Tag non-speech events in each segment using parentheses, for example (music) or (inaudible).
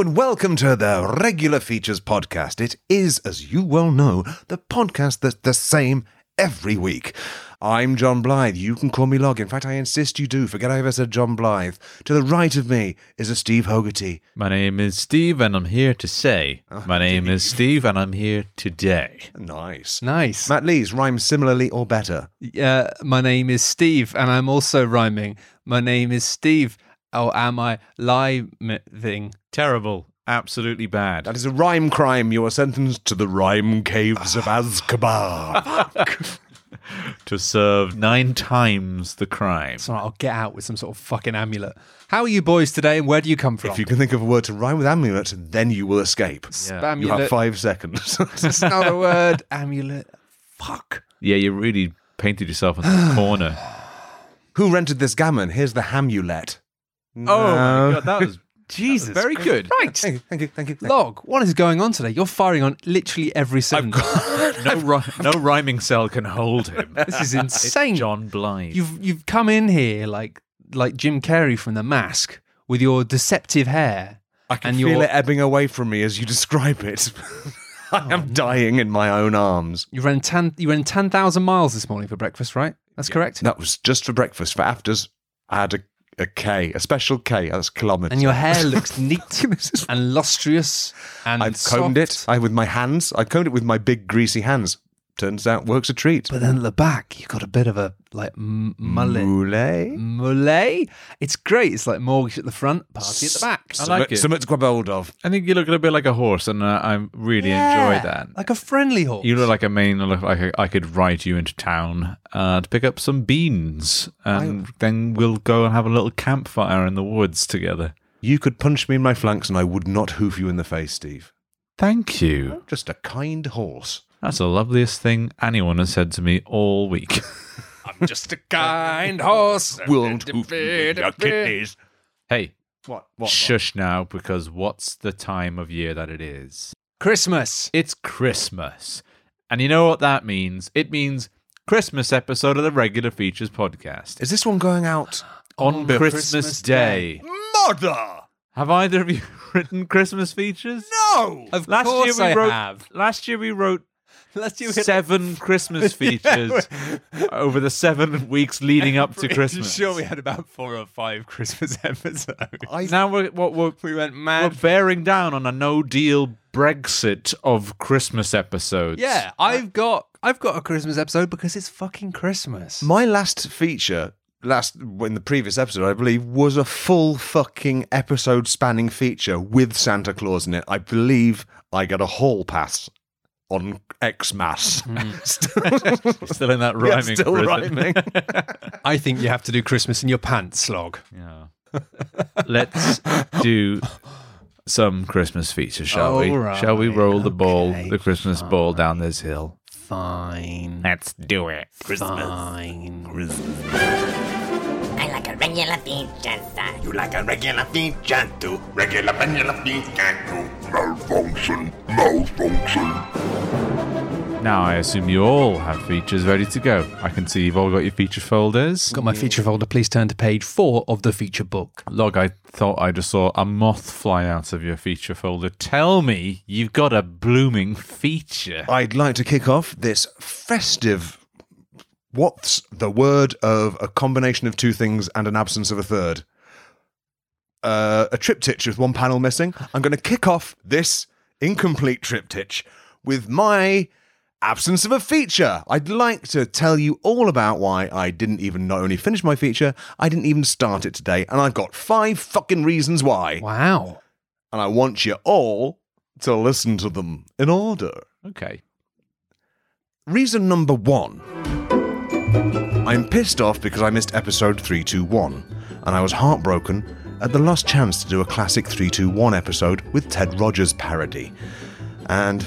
Hello and welcome to the Regular Features Podcast. It is, as you well know, the podcast that's the same every week. I'm Jon Blyth. You can call me Log. In fact, I insist you do. Forget I ever said Jon Blyth. To the right of me is a Steve Hogarty. My name is Steve, and I'm here to say, My name is Steve, and I'm here today. Nice. Nice. Matt Lees rhymes similarly or better. Uh, my name is Steve, and I'm also rhyming. My name is Steve. Oh, am I living? Terrible. Absolutely bad. That is a rhyme crime. You are sentenced to the rhyme caves of (sighs) Azkaban. (laughs) to serve nine times the crime. So I'll get out with some sort of fucking amulet. How are you boys today, and where do you come from? if you can think of a word to rhyme with amulet, then you will escape. Yeah. You have five seconds. (laughs) It's not a word. Amulet. Fuck. Yeah, you really painted yourself into the corner. (sighs) Who rented this gammon? Here's the hamulet. Oh my god, (laughs) that was Jesus. very good. Right. Thank you, thank you, thank you. Thank. Log, what is going on today? You're firing on literally every cylinder. (laughs) (laughs) no, ri- no rhyming cell can hold him. This is insane. It's Jon Blyth. You've you've come in here like like Jim Carrey from The Mask with your deceptive hair. I can and feel you're- it ebbing away from me as you describe it. I Oh, am dying in my own arms. You ran ten. You ran ten thousand miles this morning for breakfast, right? That's correct. That was just for breakfast. For afters, I had a, a K, a special K. That's kilometres. And your hair looks (laughs) neat and lustrous and I've combed it. I with my hands. I combed it with my big greasy hands. Turns out works a treat. But then at the back, you've got a bit of a like m- mullet. Moulet? Mullet. It's great. It's like mortgage at the front, party at the back. I like it. Something to grab hold of. I think you look a little bit like a horse, and uh, I really enjoy that. Like a friendly horse. You look like a man. Look like I- I could ride you into town uh, to pick up some beans, and then we'll go and have a little campfire in the woods together. You could punch me in my flanks and I would not hoof you in the face, Steve. Thank you. Just a kind horse. That's the loveliest thing anyone has said to me all week. (laughs) I'm just a kind horse. Won't hoof you in your kidneys. hey, What? What? shush now, because what's the time of year that it is? Christmas. It's Christmas. And you know what that means? It means Christmas episode of the Regular Features podcast Is this one going out? on the Christmas, Christmas Day. Mother! Have either of you (laughs) written Christmas features? No! Of Last course year we I wrote. have. Last year we wrote Let's do it. seven (laughs) Christmas features over the seven weeks leading up to (laughs) Christmas. Sure, we had about four or five Christmas (laughs) episodes. I, Now we're what we're, we went mad. we're bearing down on a no deal Brexit of Christmas episodes. Yeah, I've got I've got a Christmas episode because it's fucking Christmas. my last feature, last in the previous episode, I believe, was a full fucking episode spanning feature with Santa Claus in it. I believe I got a hall pass on Xmas. Mm-hmm. (laughs) still in that Yeah, rhyming. still prison. rhyming. (laughs) I think you have to do Christmas in your pants, log. Yeah. (laughs) Let's do some Christmas features, shall we? All Shall we right, roll the ball, the Christmas ball down this hill? Fine. Let's do it. Fine. I like a regular feature, sir. You like a regular feature too? Regular, regular feature too. Malfunction, malfunction. Now I assume you all have features ready to go. I can see you've all got your feature folders. Got my feature folder. Please turn to page four of the feature book. Log, I thought I just saw a moth fly out of your feature folder. Tell me you've got a blooming feature. I'd like to kick off this festive. What's the word of a combination of two things and an absence of a third? Uh, a triptych with one panel missing. I'm going to kick off this incomplete triptych with my absence of a feature. I'd like to tell you all about why I didn't even not only finish my feature, I didn't even start it today, and I've got five fucking reasons why. Wow. And I want you all to listen to them in order. Okay. Reason number one I'm pissed off because I missed episode 321, and I was heartbroken at the lost chance to do a classic 321 episode with Ted Rogers parody. And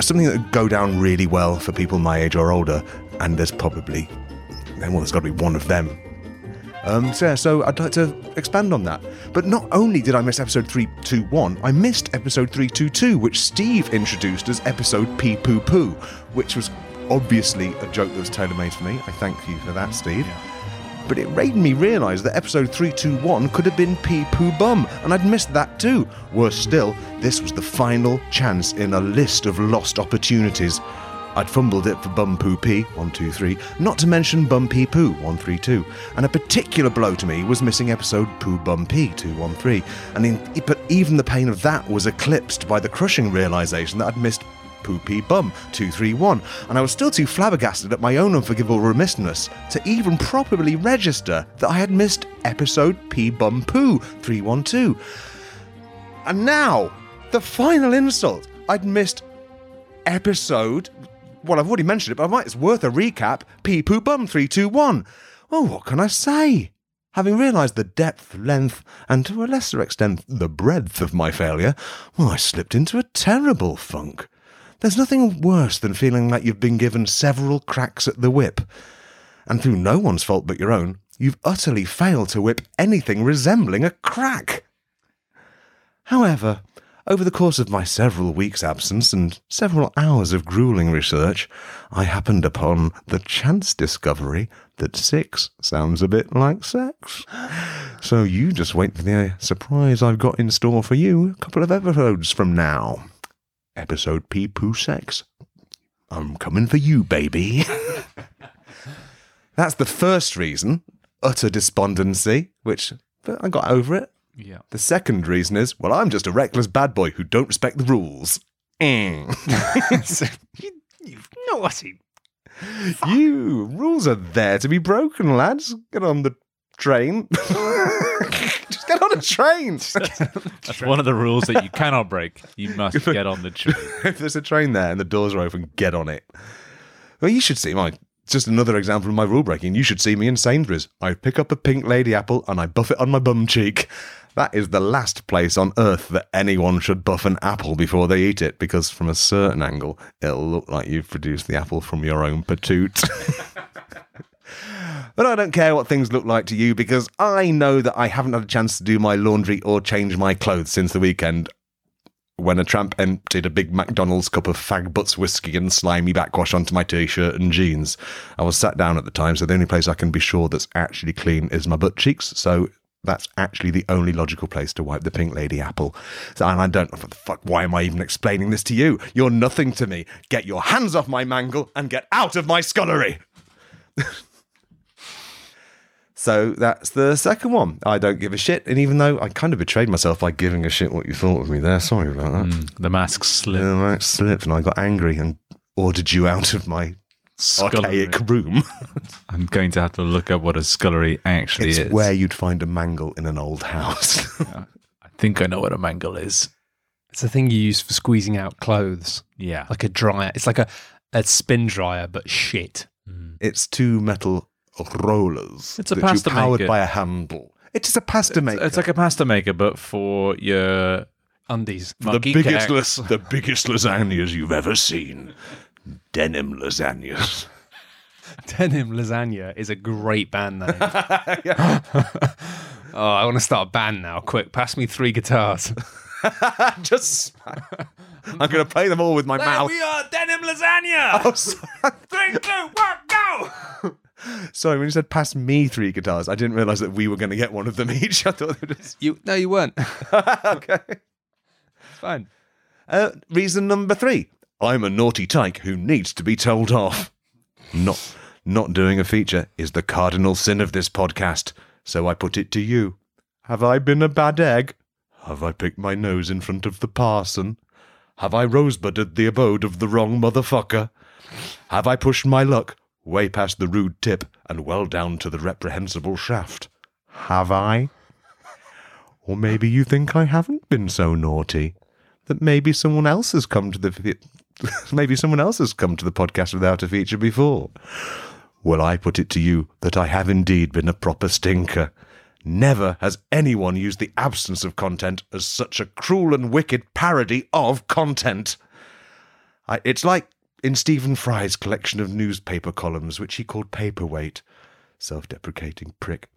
something that would go down really well for people my age or older, and there's probably, well, there's got to be one of them. Um, so, yeah, so I'd like to expand on that. But not only did I miss episode 321, I missed episode 322, which Steve introduced as episode Pee Poo Poo, which was obviously a joke that was tailor made for me. I thank you for that, Steve. but it made me realise that episode 321 could have been Pee Poo Bum, and I'd missed that too. Worse still, this was the final chance in a list of lost opportunities. I'd fumbled it for Bum Poo Pee, 123, not to mention Bum Pee Poo, 132, and a particular blow to me was missing episode Poo Bum Pee, 213, and in, but even the pain of that was eclipsed by the crushing realisation that I'd missed Poopy Bum 231, and I was still too flabbergasted at my own unforgivable remissness to even properly register that I had missed episode P Bum Poo 312. And now, the final insult, I'd missed episode. Well, I've already mentioned it, but I might, it's worth a recap. P Poo Bum 321. Oh, what can I say? Having realised the depth, length, and to a lesser extent the breadth of my failure, well, I slipped into a terrible funk. There's nothing worse than feeling like you've been given several cracks at the whip. And through no one's fault but your own, you've utterly failed to whip anything resembling a crack. However, over the course of my several weeks' absence and several hours of grueling research, I happened upon the chance discovery that six sounds a bit like sex. So you just wait for the surprise I've got in store for you a couple of episodes from now episode Pee Poo Sex. I'm coming for you, baby. (laughs) That's the first reason, utter despondency, which but I got over it. Yeah. The second reason is, well, I'm just a reckless bad boy who don't respect the rules. Eh. (laughs) you, you naughty. you rules are there to be broken, lads. Get on the train. (laughs) get on a train. (laughs) That's one of the rules that you cannot break. You must get on the train. (laughs) if there's a train there and the doors are open, get on it. Well, you should see my. Just another example of my rule breaking. You should see me in Sainsbury's. I pick up a pink lady apple and I buff it on my bum cheek. That is the last place on earth that anyone should buff an apple before they eat it, because from a certain angle, it'll look like you've produced the apple from your own patoot. (laughs) But I don't care what things look like to you because I know that I haven't had a chance to do my laundry or change my clothes since the weekend when a tramp emptied a big McDonald's cup of fag butts whiskey and slimy backwash onto my t-shirt and jeans. I was sat down at the time, so the only place I can be sure that's actually clean is my butt cheeks. So that's actually the only logical place to wipe the pink lady apple. So, and I don't know what the fuck. Why am I even explaining this to you? You're nothing to me. Get your hands off my mangle and get out of my scullery. (laughs) So that's the second one. I don't give a shit. And even though I kind of betrayed myself by giving a shit what you thought of me there, sorry about that. Mm, the mask slip. And I slipped and I got angry and ordered you out of my Scullery. archaic room. (laughs) I'm going to have to look up what a scullery actually it's is. where you'd find a mangle in an old house. (laughs) (laughs) I think I know what a mangle is. It's the thing you use for squeezing out clothes, Yeah. like a dryer. It's like a, a spin dryer, but shit. it's two metal rollers. It's a that pasta you powered maker. by a handle. It is a pasta maker. It's like a pasta maker, but for your Undies. the monkey biggest, cakes. las- the biggest lasagnas you've ever seen. Denim lasagnas. (laughs) Denim Lasagna is a great band name. (laughs) oh, I want to start a band now. Quick, pass me three guitars. (laughs) Just. I'm going to play them all with my mouth. We are, denim lasagna. Oh, sorry. Three, two, one, go. Sorry, when you said pass me three guitars, I didn't realize that we were going to get one of them (laughs) each. I thought were just. You no, you weren't. (laughs) okay. It's fine. Uh, reason number three I'm a naughty tyke who needs to be told off. Not, not doing a feature is the cardinal sin of this podcast, so I put it to you. Have I been a bad egg? Have I picked my nose in front of the parson? Have I rosebudded the abode of the wrong motherfucker? Have I pushed my luck way past the rude tip and well down to the reprehensible shaft? Have I? Or maybe you think I haven't been so naughty that maybe someone else has come to the (laughs) maybe someone else has come to the podcast without a feature before. Well, I put it to you that I have indeed been a proper stinker. Never has anyone used the absence of content as such a cruel and wicked parody of content. I, it's like in Stephen Fry's collection of newspaper columns, which he called Paperweight. Self deprecating prick.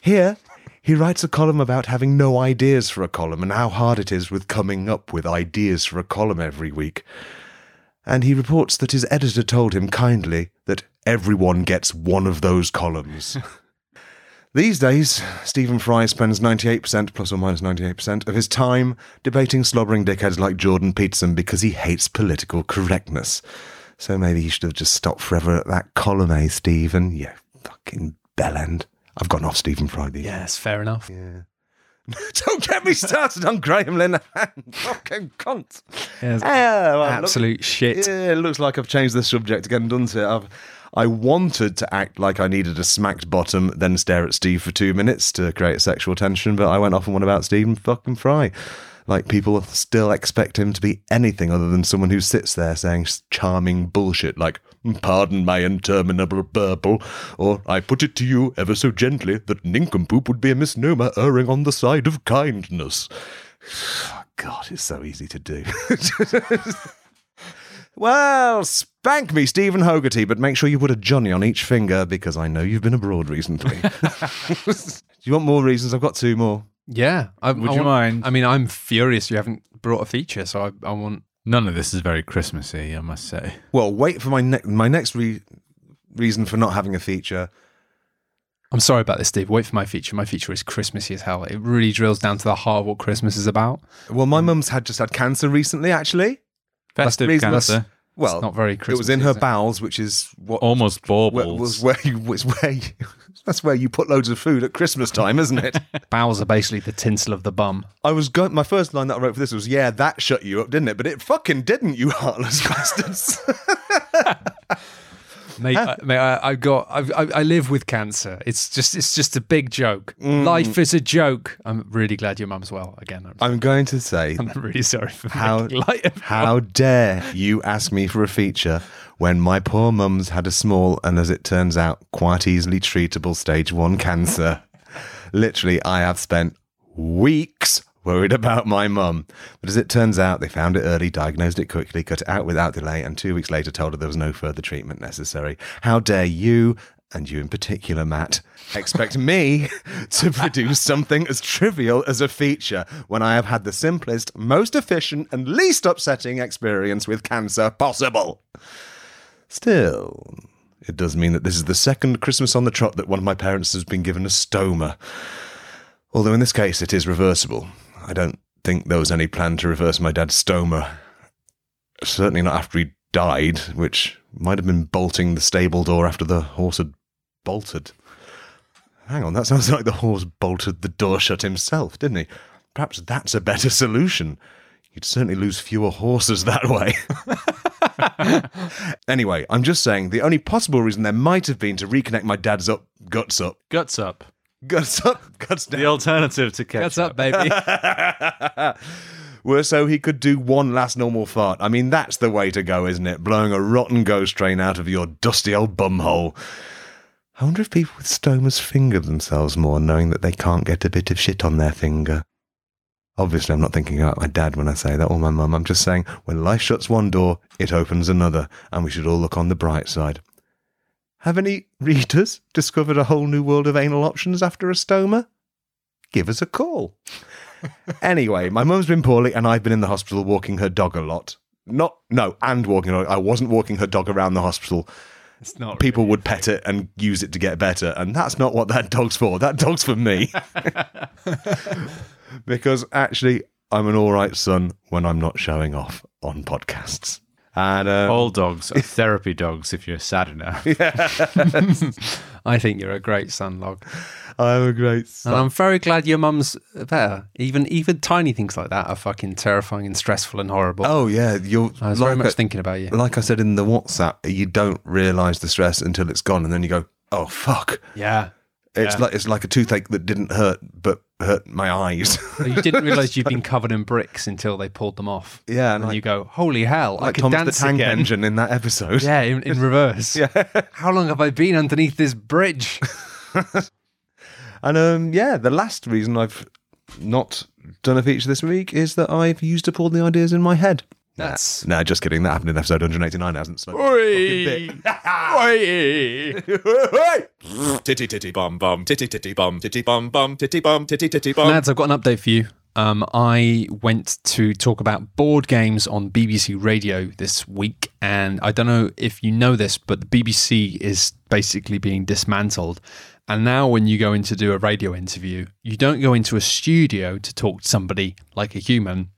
Here, he writes a column about having no ideas for a column and how hard it is with coming up with ideas for a column every week. And he reports that his editor told him kindly that everyone gets one of those columns. (laughs) These days, Stephen Fry spends 98%, plus or minus 98%, of his time debating slobbering dickheads like Jordan Peterson because he hates political correctness. So maybe he should have just stopped forever at that column, eh, Stephen? You fucking bellend. I've gone off Stephen Fry these Yes, fair enough. Yeah. (laughs) Don't get me started on Graham Linehan. Fucking cunt. Yes. Well, look- Absolute shit. yeah, it looks like I've changed the subject again, doesn't it? I've, I wanted to act like I needed a smacked bottom, then stare at Steve for two minutes to create sexual tension, but I went off on one about Stephen fucking Fry. Like people still expect him to be anything other than someone who sits there saying charming bullshit like, pardon my interminable burble, or I put it to you ever so gently that nincompoop would be a misnomer erring on the side of kindness. (sighs) God, it's so easy to do. (laughs) well, spank me, Stephen Hogarty, but make sure you put a Johnny on each finger because I know you've been abroad recently. (laughs) Do you want more reasons? I've got two more. Yeah. I, Would I you want- mind? I mean, I'm furious you haven't brought a feature, so I, I want. None of this is very Christmassy, I must say. Well, wait for my ne- my next re- reason for not having a feature. I'm sorry about this, Steve. Wait for my feature. My feature is Christmassy as hell. It really drills down to the heart of what Christmas is about. Well, my mum's had just had cancer recently. Actually, Festive reason- cancer. well, It's not very it was in her bowels, which is what Almost baubles. was where you was where you, (laughs) that's where you put loads of food at Christmas time, isn't it? (laughs) Bowels are basically the tinsel of the bum. I was going. My first line that I wrote for this was, "Yeah, that shut you up, didn't it?" But it fucking didn't, you (laughs) heartless bastards. Mate, I, mate, I, I got. I, I, I live with cancer. It's just. It's just a big joke. Mm. Life is a joke. I'm really glad your mum's well. Again, I'm, I'm going to say, (laughs) I'm really sorry for how how dare you ask me for a feature when my poor mum's had a small and, as it turns out, quite easily treatable stage one cancer. (laughs) Literally, I have spent weeks worried about my mum. But as it turns out, they found it early, diagnosed it quickly, cut it out without delay, and two weeks later told her there was no further treatment necessary. How dare you, and you in particular, Matt, expect me (laughs) to produce something as trivial as a feature when I have had the simplest, most efficient, and least upsetting experience with cancer possible? Still, it does mean that this is the second Christmas on the trot that one of my parents has been given a stoma. Although in this case it is reversible. I don't think there was any plan to reverse my dad's stoma. Certainly not after he died, which might have been bolting the stable door after the horse had bolted. Hang on, that sounds (laughs) like the horse bolted the door shut himself, didn't he? Perhaps that's a better solution. You'd certainly lose fewer horses that way. (laughs) anyway, I'm just saying the only possible reason there might have been to reconnect my dad's up, guts up, Guts up. Guts up, guts down. The alternative to ketchup. What's up, baby? (laughs) were so he could do one last normal fart. I mean, that's the way to go, isn't it? Blowing a rotten ghost train out of your dusty old bumhole. I wonder if people with stomas finger themselves more, knowing that they can't get a bit of shit on their finger. Obviously, I'm not thinking about my dad when I say that, or my mum. I'm just saying, when life shuts one door, it opens another, and we should all look on the bright side. Have any readers discovered a whole new world of anal options after a stoma? Give us a call. (laughs) anyway, my mum's been poorly, and I've been in the hospital walking her dog a lot. Not, no, and walking her. I wasn't walking her dog around the hospital. It's not. People really would pet it and use it to get better, and that's not what that dog's for. That dog's for me. (laughs) (laughs) because actually, I'm an all right son when I'm not showing off on podcasts. And uh, All dogs are therapy dogs if you're sad enough. (laughs) (laughs) I think you're a great son, Log. I'm a great son. And I'm very glad your mum's better. Even even tiny things like that are fucking terrifying and stressful and horrible. oh yeah, you're I was very much I- thinking about you. like I said in the WhatsApp, you don't realise the stress until it's gone, and then you go, "Oh fuck!" Yeah. It's Yeah. like it's like a toothache that didn't hurt, but hurt my eyes. You didn't (laughs) realise you'd been covered in bricks until they pulled them off. yeah, And and like, you go, holy hell, I like could Thomas the Tank again. Engine in that episode. Yeah, in, in (laughs) reverse. Yeah. How long have I been underneath this bridge? (laughs) And um, yeah, the last reason I've not done a feature this week is that I've used up all the ideas in my head. That's- nah, just kidding. That happened in episode 189, hasn't it? (laughs) Oi! Oi! Titty titty bum bum, titty titty bum, titty bum bum, titty bum, titty titty bum. Lads, I've got an update for you. Um, I went to talk about board games on BBC Radio this week, and I don't know if you know this, but the BBC is basically being dismantled, And now, when you go in to do a radio interview, you don't go into a studio to talk to somebody like a human.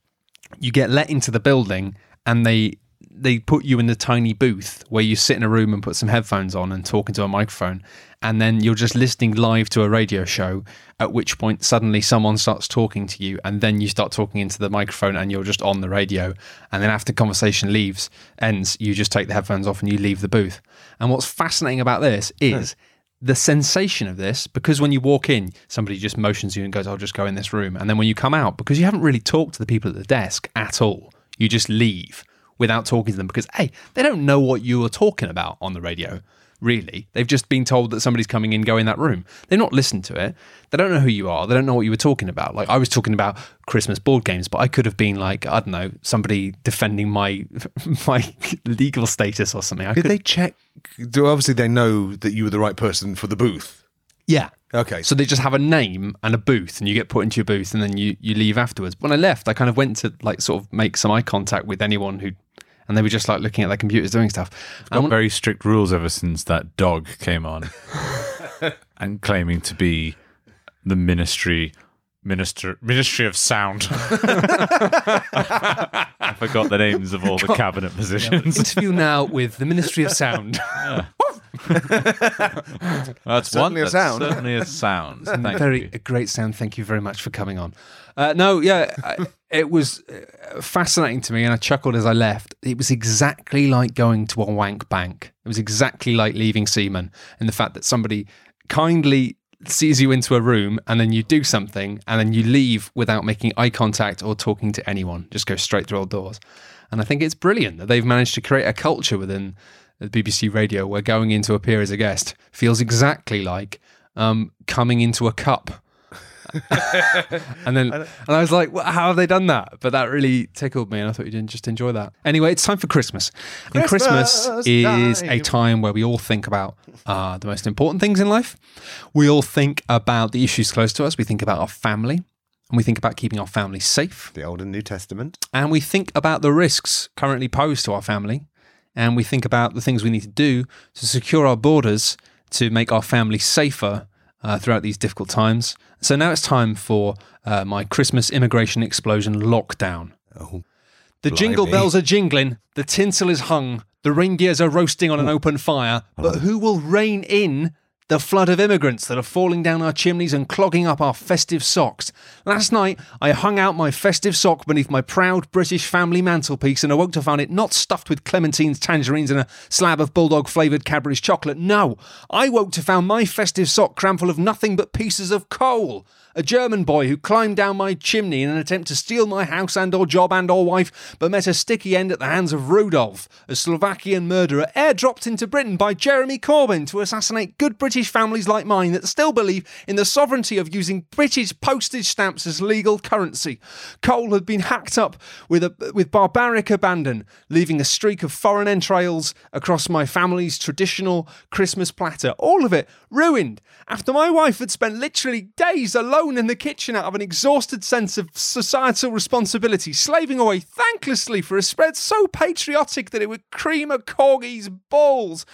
You get let into the building, and they they put you in the tiny booth where you sit in a room and put some headphones on and talk into a microphone, and then you're just listening live to a radio show. At which point, suddenly someone starts talking to you, and then you start talking into the microphone, and you're just on the radio. And then after conversation leaves ends, you just take the headphones off and you leave the booth. And what's fascinating about this hmm. is the sensation of this because when you walk in, somebody just motions you and goes, I'll just go in this room. And then when you come out, because you haven't really talked to the people at the desk at all, you just leave without talking to them because, hey, they don't know what you were talking about on the radio. Really, they've just been told that somebody's coming in, go in that room. They've not listened to it. They don't know who you are. They don't know what you were talking about. Like I was talking about Christmas board games, but I could have been like I don't know somebody defending my (laughs) my legal status or something. I Did could, they check? Do obviously they know that you were the right person for the booth? yeah. Okay, So they just have a name and a booth, and you get put into your booth, and then you you leave afterwards. When I left, I kind of went to like sort of make some eye contact with anyone who, and they were just like looking at their computers doing stuff. Got very strict rules ever since that dog came on (laughs) and claiming to be the ministry minister ministry of sound (laughs) i forgot the names of all the cabinet positions interview now with the Ministry of Sound. (laughs) that's Certainly one a that's sound. certainly a sound (laughs) Thank very you. a great sound. Thank you very much for coming on. Uh, no, yeah, I, it was uh, fascinating to me, and I chuckled as I left. It was exactly like going to a wank bank. It was exactly like leaving Seaman, in the fact that somebody kindly sees you into a room and then you do something and then you leave without making eye contact or talking to anyone. Just go straight through all doors. And I think it's brilliant that they've managed to create a culture within BBC radio where going in to appear as a guest feels exactly like um, coming into a cup. (laughs) and then and I was like, well, how have they done that? But that really tickled me, and I thought you didn't just enjoy that. Anyway, it's time for Christmas. and Christmas Christmas is a time. time where we all think about uh, the most important things in life. We all think about the issues close to us. We think about our family, and we think about keeping our family safe the Old and New Testament. and we think about the risks currently posed to our family, and we think about the things we need to do to secure our borders to make our family safer uh, throughout these difficult times. So now it's time for uh, my Christmas immigration explosion lockdown. Oh, The jingle bells are jingling, the tinsel is hung, the reindeers are roasting on an open fire, but who will rein in the flood of immigrants that are falling down our chimneys and clogging up our festive socks? Last night, I hung out my festive sock beneath my proud British family mantelpiece and awoke to find it not stuffed with clementines, tangerines, and a slab of bulldog flavoured Cadbury's chocolate. No, I woke to found my festive sock crammed full of nothing but pieces of coal a German boy who climbed down my chimney in an attempt to steal my house and or job and or wife, but met a sticky end at the hands of Rudolf, a Slovakian murderer airdropped into Britain by Jeremy Corbyn to assassinate good British families like mine that still believe in the sovereignty of using British postage stamps as legal currency. Coal had been hacked up with a with barbaric abandon, leaving a streak of foreign entrails across my family's traditional Christmas platter. All of it ruined after my wife had spent literally days alone in the kitchen out of an exhausted sense of societal responsibility, slaving away thanklessly for a spread so patriotic that it would cream a corgi's balls.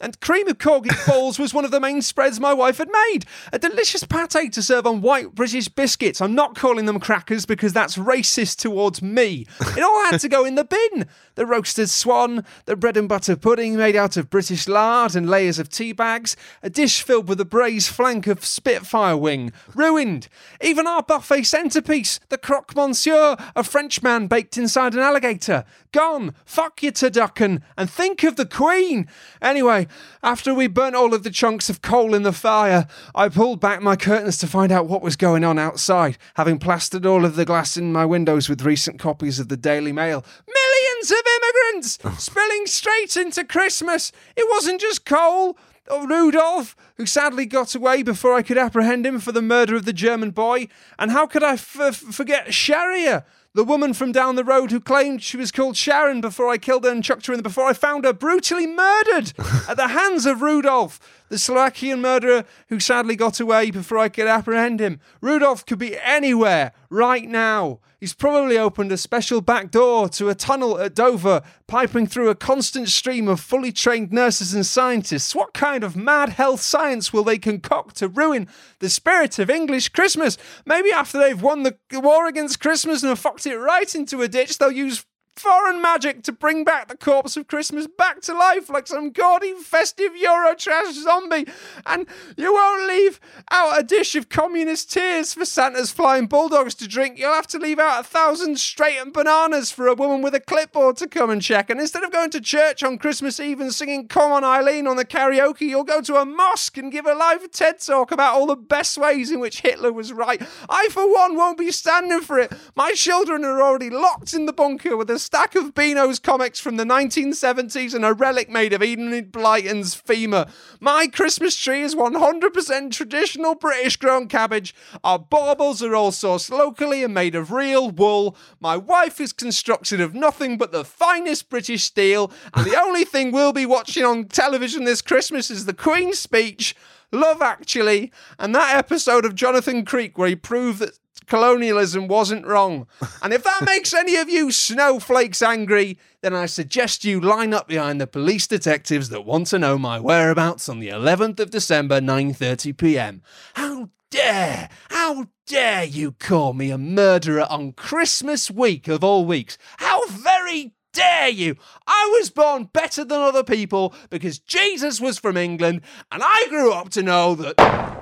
And cream of corgi (laughs) balls was one of the main spreads my wife had made. A delicious pate to serve on white British biscuits. I'm not calling them crackers because that's racist towards me. It all had to go in the bin. The roasted swan, the bread and butter pudding made out of British lard and layers of tea bags, a dish filled with a braised flank of Spitfire wing. Ruined. Even our buffet centrepiece, the croque monsieur, a Frenchman baked inside an alligator. Gone. Fuck you, turducken. And think of the Queen. Anyway, after we burnt all of the chunks of coal in the fire, I pulled back my curtains to find out what was going on outside, having plastered all of the glass in my windows with recent copies of the Daily Mail. Millions of immigrants oh. spilling straight into Christmas. It wasn't just coal. Oh, Rudolph, who sadly got away before I could apprehend him for the murder of the German boy. And how could I f- f- forget Sharia, the woman from down the road who claimed she was called Sharon before I killed her and chucked her in, the before I found her brutally murdered (laughs) at the hands of Rudolph, the Slovakian murderer who sadly got away before I could apprehend him. Rudolph could be anywhere right now. He's probably opened a special back door to a tunnel at Dover, piping through a constant stream of fully trained nurses and scientists. What kind of mad health science will they concoct to ruin the spirit of English Christmas? Maybe after they've won the war against Christmas and have fucked it right into a ditch, they'll use foreign magic to bring back the corpse of Christmas back to life like some gaudy festive Euro trash zombie. And you won't leave out a dish of communist tears for Santa's flying bulldogs to drink. You'll have to leave out a thousand straightened bananas for a woman with a clipboard to come and check. And instead of going to church on Christmas Eve and singing Come on Eileen on the karaoke, you'll go to a mosque and give a live TED talk about all the best ways in which Hitler was right. I, for one, won't be standing for it. My children are already locked in the bunker with a stack of Beano's comics from the 1970s and a relic made of Enid Blyton's femur. My Christmas tree is 100% traditional British grown cabbage. Our baubles are all sourced locally and made of real wool. My wife is constructed of nothing but the finest British steel. And the only thing we'll be watching on television this Christmas is the Queen's speech. Love Actually, and that episode of Jonathan Creek where he proved that colonialism wasn't wrong. And if that makes any of you snowflakes angry, then I suggest you line up behind the police detectives that want to know my whereabouts on the 11th of December, 9:30 p.m. How dare, how dare you call me a murderer on Christmas week of all weeks? How very dare you? I was born better than other people because Jesus was from England and I grew up to know that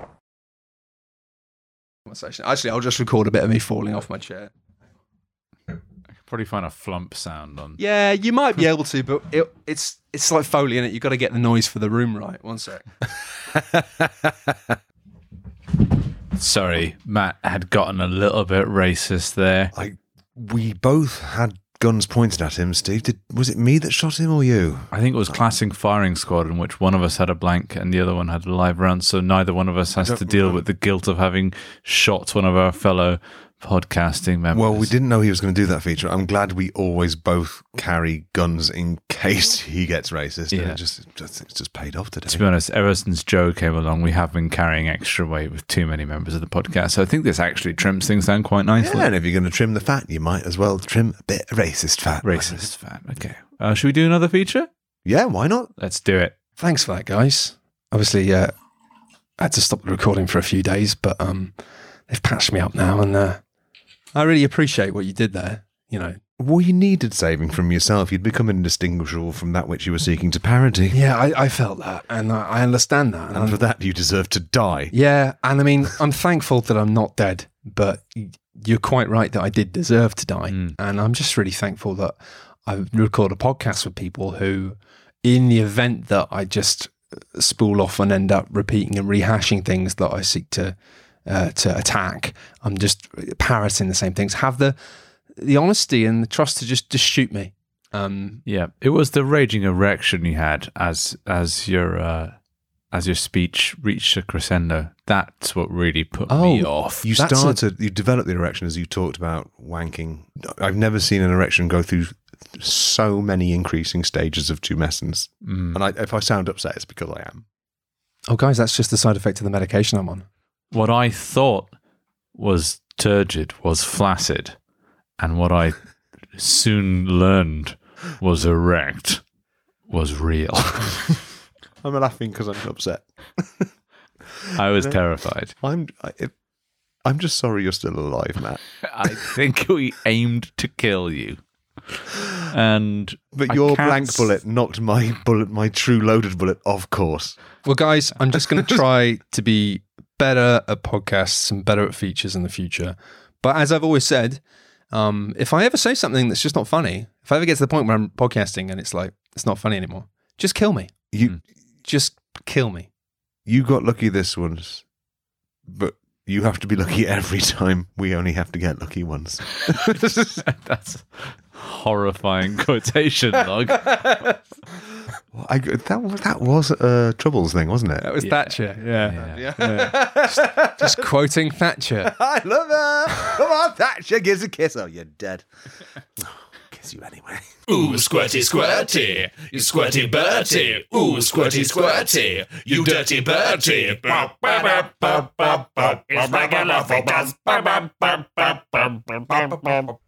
Actually, actually, I'll just record a bit of me falling off my chair. I could probably find a flump sound on. Yeah, you might be able to, but it, it's it's like Foley in it. You've got to get the noise for the room right. One sec. (laughs) Sorry, Matt had gotten a little bit racist there. I we both had guns pointed at him. Steve, did was it me that shot him or you? I think it was uh, classic firing squad in which one of us had a blank and the other one had a live round, so neither one of us has to deal with the guilt of having shot one of our fellow podcasting members. Well, we didn't know he was going to do that feature. I'm glad we always both carry guns in (laughs) case he gets racist. Yeah. it just, just it's just paid off today. To be honest, ever since Joe came along, we have been carrying extra weight with too many members of the podcast. So I think this actually trims things down quite nicely. yeah, and if you're going to trim the fat, you might as well trim a bit of racist fat. Racist fat. Okay. Uh, should we do another feature? Yeah, why not? Let's do it. Thanks for that, guys. Obviously, uh, I had to stop the recording for a few days, but um, they've patched me up now, and uh, I really appreciate what you did there. You know, Well, you needed saving from yourself. You'd become indistinguishable from that which you were seeking to parody. yeah, I, I felt that, and I, I understand that. And And for that, you deserve to die. Yeah, and I mean, (laughs) I'm thankful that I'm not dead, but you're quite right that I did deserve to die. Mm. And I'm just really thankful that I record a podcast with people who, in the event that I just uh, spool off and end up repeating and rehashing things that I seek to uh, to attack, I'm just parroting the same things. Have the the honesty and the trust to just just shoot me. Um, Yeah, it was the raging erection you had as as your uh, as your speech reached a crescendo. That's what really put me Oh. off. You That's a- started, you developed the erection as you talked about wanking. I've never seen an erection go through so many increasing stages of tumescence. Mm. And I, if I sound upset, it's because I am. oh, guys, that's just the side effect of the medication I'm on. What I thought was turgid was flaccid, and what I soon learned was erect was real. (laughs) I'm laughing because I'm upset. I was (laughs) terrified. I'm, I, if, I'm just sorry you're still alive, Matt. (laughs) I think we aimed to kill you. And But I your blank s- bullet knocked my bullet, my true loaded bullet, of course. Well, guys, I'm just going to try to be better at podcasts and better at features in the future. But as I've always said, um, if I ever say something that's just not funny, if I ever get to the point where I'm podcasting and it's like it's not funny anymore, just kill me. You, Just kill me. you got lucky this once, but you have to be lucky every time. We only have to get lucky once. (laughs) That's horrifying quotation log. (laughs) I, that, that was a Troubles thing, wasn't it? That was Thatcher. Yeah. Yeah. Just quoting Thatcher. (laughs) I love her. Come on, Thatcher gives a kiss. Oh, you're dead. (laughs) kiss you anyway. Ooh, squirty, squirty, you squirty Bertie. Ooh, squirty, squirty, you dirty Bertie.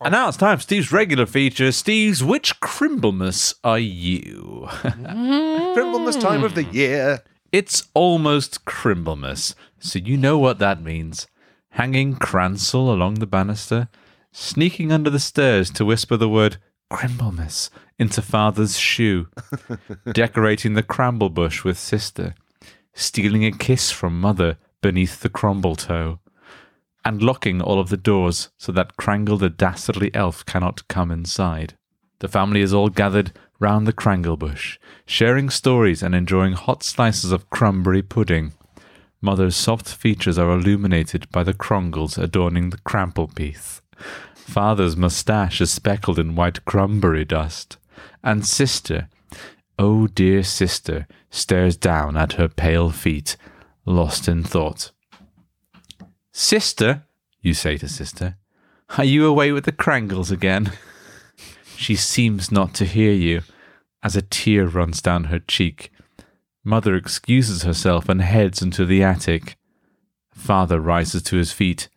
And now it's time for Steve's regular feature. Steve's Which Crimblemas Are You? (laughs) Crimblemas time of the hmm. year. It's almost Crimblemas, so you know what that means. Hanging Cransel along the banister, sneaking under the stairs to whisper the word Crimblemas into father's shoe, (laughs) decorating the cramble bush with sister, stealing a kiss from mother beneath the crumble toe, and locking all of the doors so that Crangle the dastardly elf cannot come inside. The family is all gathered round the Crangle bush, sharing stories and enjoying hot slices of cranberry pudding. Mother's soft features are illuminated by the crongles adorning the cramplepiece. Father's moustache is speckled in white cranberry dust. And sister, oh dear sister, stares down at her pale feet, lost in thought. Sister, you say to sister, are you away with the Crangles again? (laughs) She seems not to hear you, as a tear runs down her cheek. Mother excuses herself and heads into the attic. Father rises to his feet.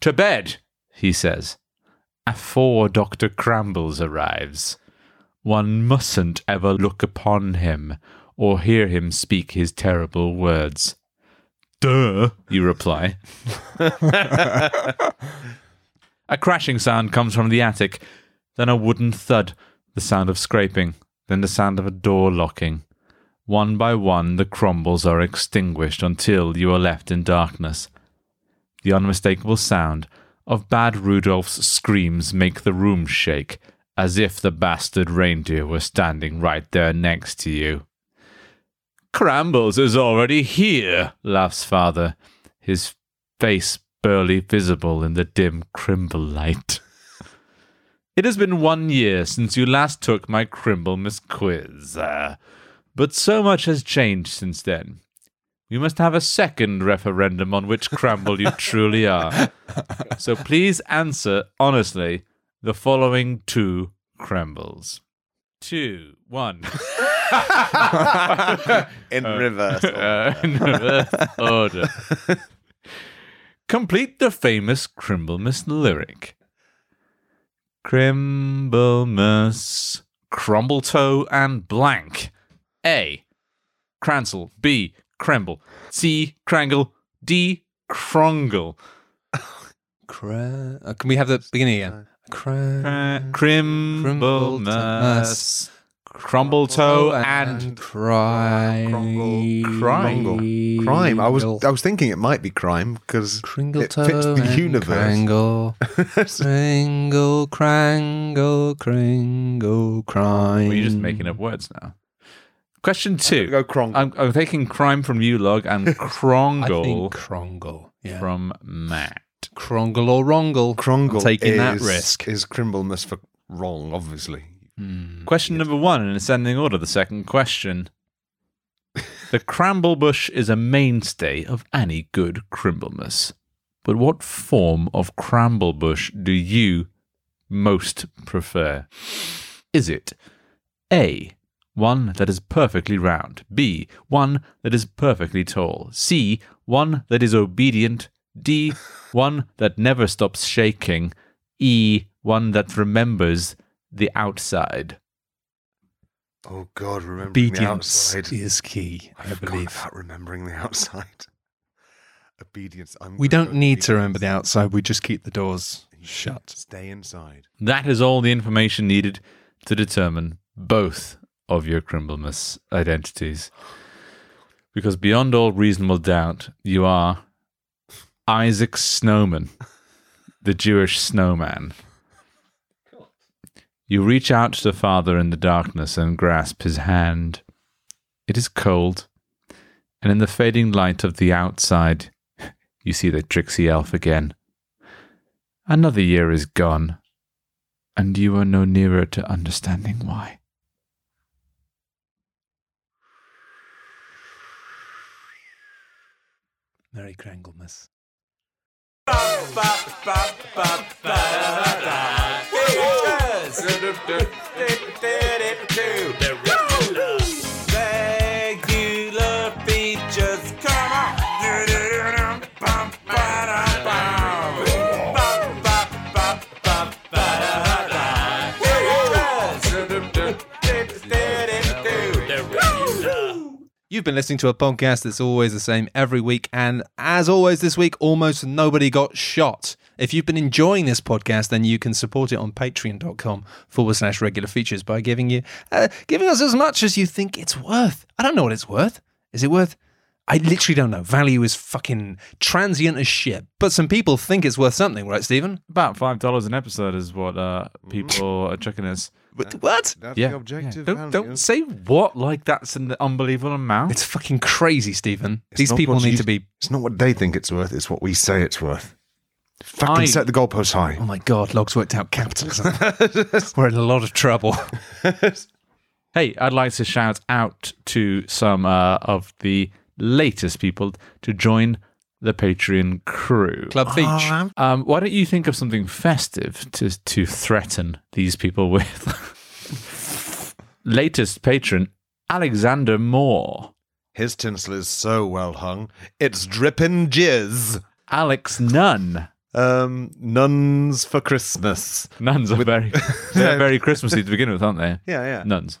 To bed, he says. Afore Dr. Crambles arrives. One mustn't ever look upon him or hear him speak his terrible words. Duh, you reply. (laughs) A crashing sound comes from the attic, then a wooden thud, the sound of scraping, then the sound of a door locking. One by one, the crumbles are extinguished until you are left in darkness. The unmistakable sound of Bad Rudolph's screams make the room shake, as if the bastard reindeer were standing right there next to you. Crambles is already here, laughs father, his face barely visible in the dim crimble light. It has been one year since you last took my Crimblemas quiz, uh, but so much has changed since then. We must have a second referendum on which Cramble you truly are. So please answer honestly the following two Crumbles. Two, one. (laughs) In reverse. Uh, in reverse order. Complete the famous Crimblemas lyric. Crimblemas, Crumbletoe, and blank. A. Cransel. B. Cremble. C. Crangle. D. Crongle. Cra- uh, can we have the beginning again? Cra- Crimblemas, Crumbletoe, and crime. Crime. Crime. I was I was thinking it might be crime because it Kringletoe fits the universe. Crangle. (laughs) Kringle, Crangle, Kringle, crime. Well, you're just making up words now. Question two. Go Crongle. I'm, I'm taking crime from you, Log, and (laughs) think Crongle. Yeah. from Matt. Crongle or Wrongle. Crongle I'm taking that risk. Is Crimblemas for wrong, obviously. Hmm. Question number one in ascending order, the second question. (laughs) the cramble bush is a mainstay of any good Crimblemas. But what form of cramble bush do you most prefer? Is it A, one that is perfectly round, B, one that is perfectly tall, C, one that is obedient, D, one that never stops shaking, E, one that remembers the outside? Oh God, remembering the outside. is key, I, forgot believe. about remembering the outside. (laughs) Obedience. I'm We don't go need to remember the outside. We just keep the doors shut. Stay inside. That is all the information needed to determine both of your Crimblemas identities. Because beyond all reasonable doubt, you are Isaac Snowman, the Jewish snowman. You reach out to the father in the darkness and grasp his hand. It is cold, and in the fading light of the outside, you see the tricksy elf again. Another year is gone, and you are no nearer to understanding why. Merry Cranglemas. Ba, (laughs) You've been listening to a podcast that's always the same every week, and as always, this week almost nobody got shot. If you've been enjoying this podcast, then you can support it on patreon.com forward slash regular features by giving you uh, giving us as much as you think it's worth. I don't know what it's worth. Is it worth? I literally don't know. Value is fucking transient as shit. But some people think it's worth something, right, Stephen? About five dollars an episode is what uh, people (laughs) are chucking us. But what? That's Yeah, the objective. Don't, value. don't say what like that's an unbelievable amount. It's fucking crazy, Stephen. It's These people need you- to be. It's not what they think it's worth, it's what we say it's worth. Fucking I- set the goalposts high. Oh my god, Logs worked out capitalism. (laughs) We're in a lot of trouble. (laughs) Hey, I'd like to shout out to some uh, of the latest people to join the Patreon crew. Club Beach. Um, why don't you think of something festive to to threaten these people (laughs) with? latest patron Alexander Moore, His tinsel is so well hung, it's dripping jizz. Alex Nunn. Um, nuns for Christmas. Nuns are very (laughs) they're very Christmassy to begin with, aren't they? Yeah, yeah. Nuns.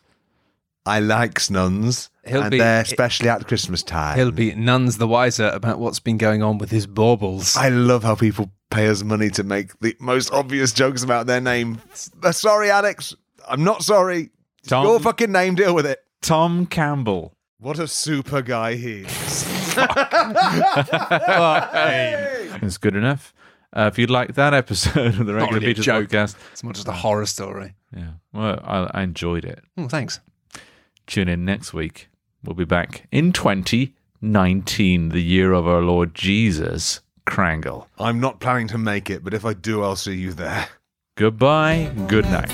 I likes nuns, He'll and be- they're especially at Christmas time. He'll be nuns the wiser about what's been going on with his baubles. I love how people pay us money to make the most obvious jokes about their name. Uh, Sorry, Alex. I'm not sorry. It's Tom- your fucking name. Deal with it. Tom Campbell. What a super guy he is. (laughs) It's good enough. Uh, if you'd like that episode of the regular really a features joke. podcast, It's more just a horror story. yeah, well, I, I enjoyed it. Oh, thanks. Tune in next week. We'll be back in 2019, the year of our Lord Jesus. Crangle. I'm not planning to make it, but if I do, I'll see you there. Goodbye. Good night.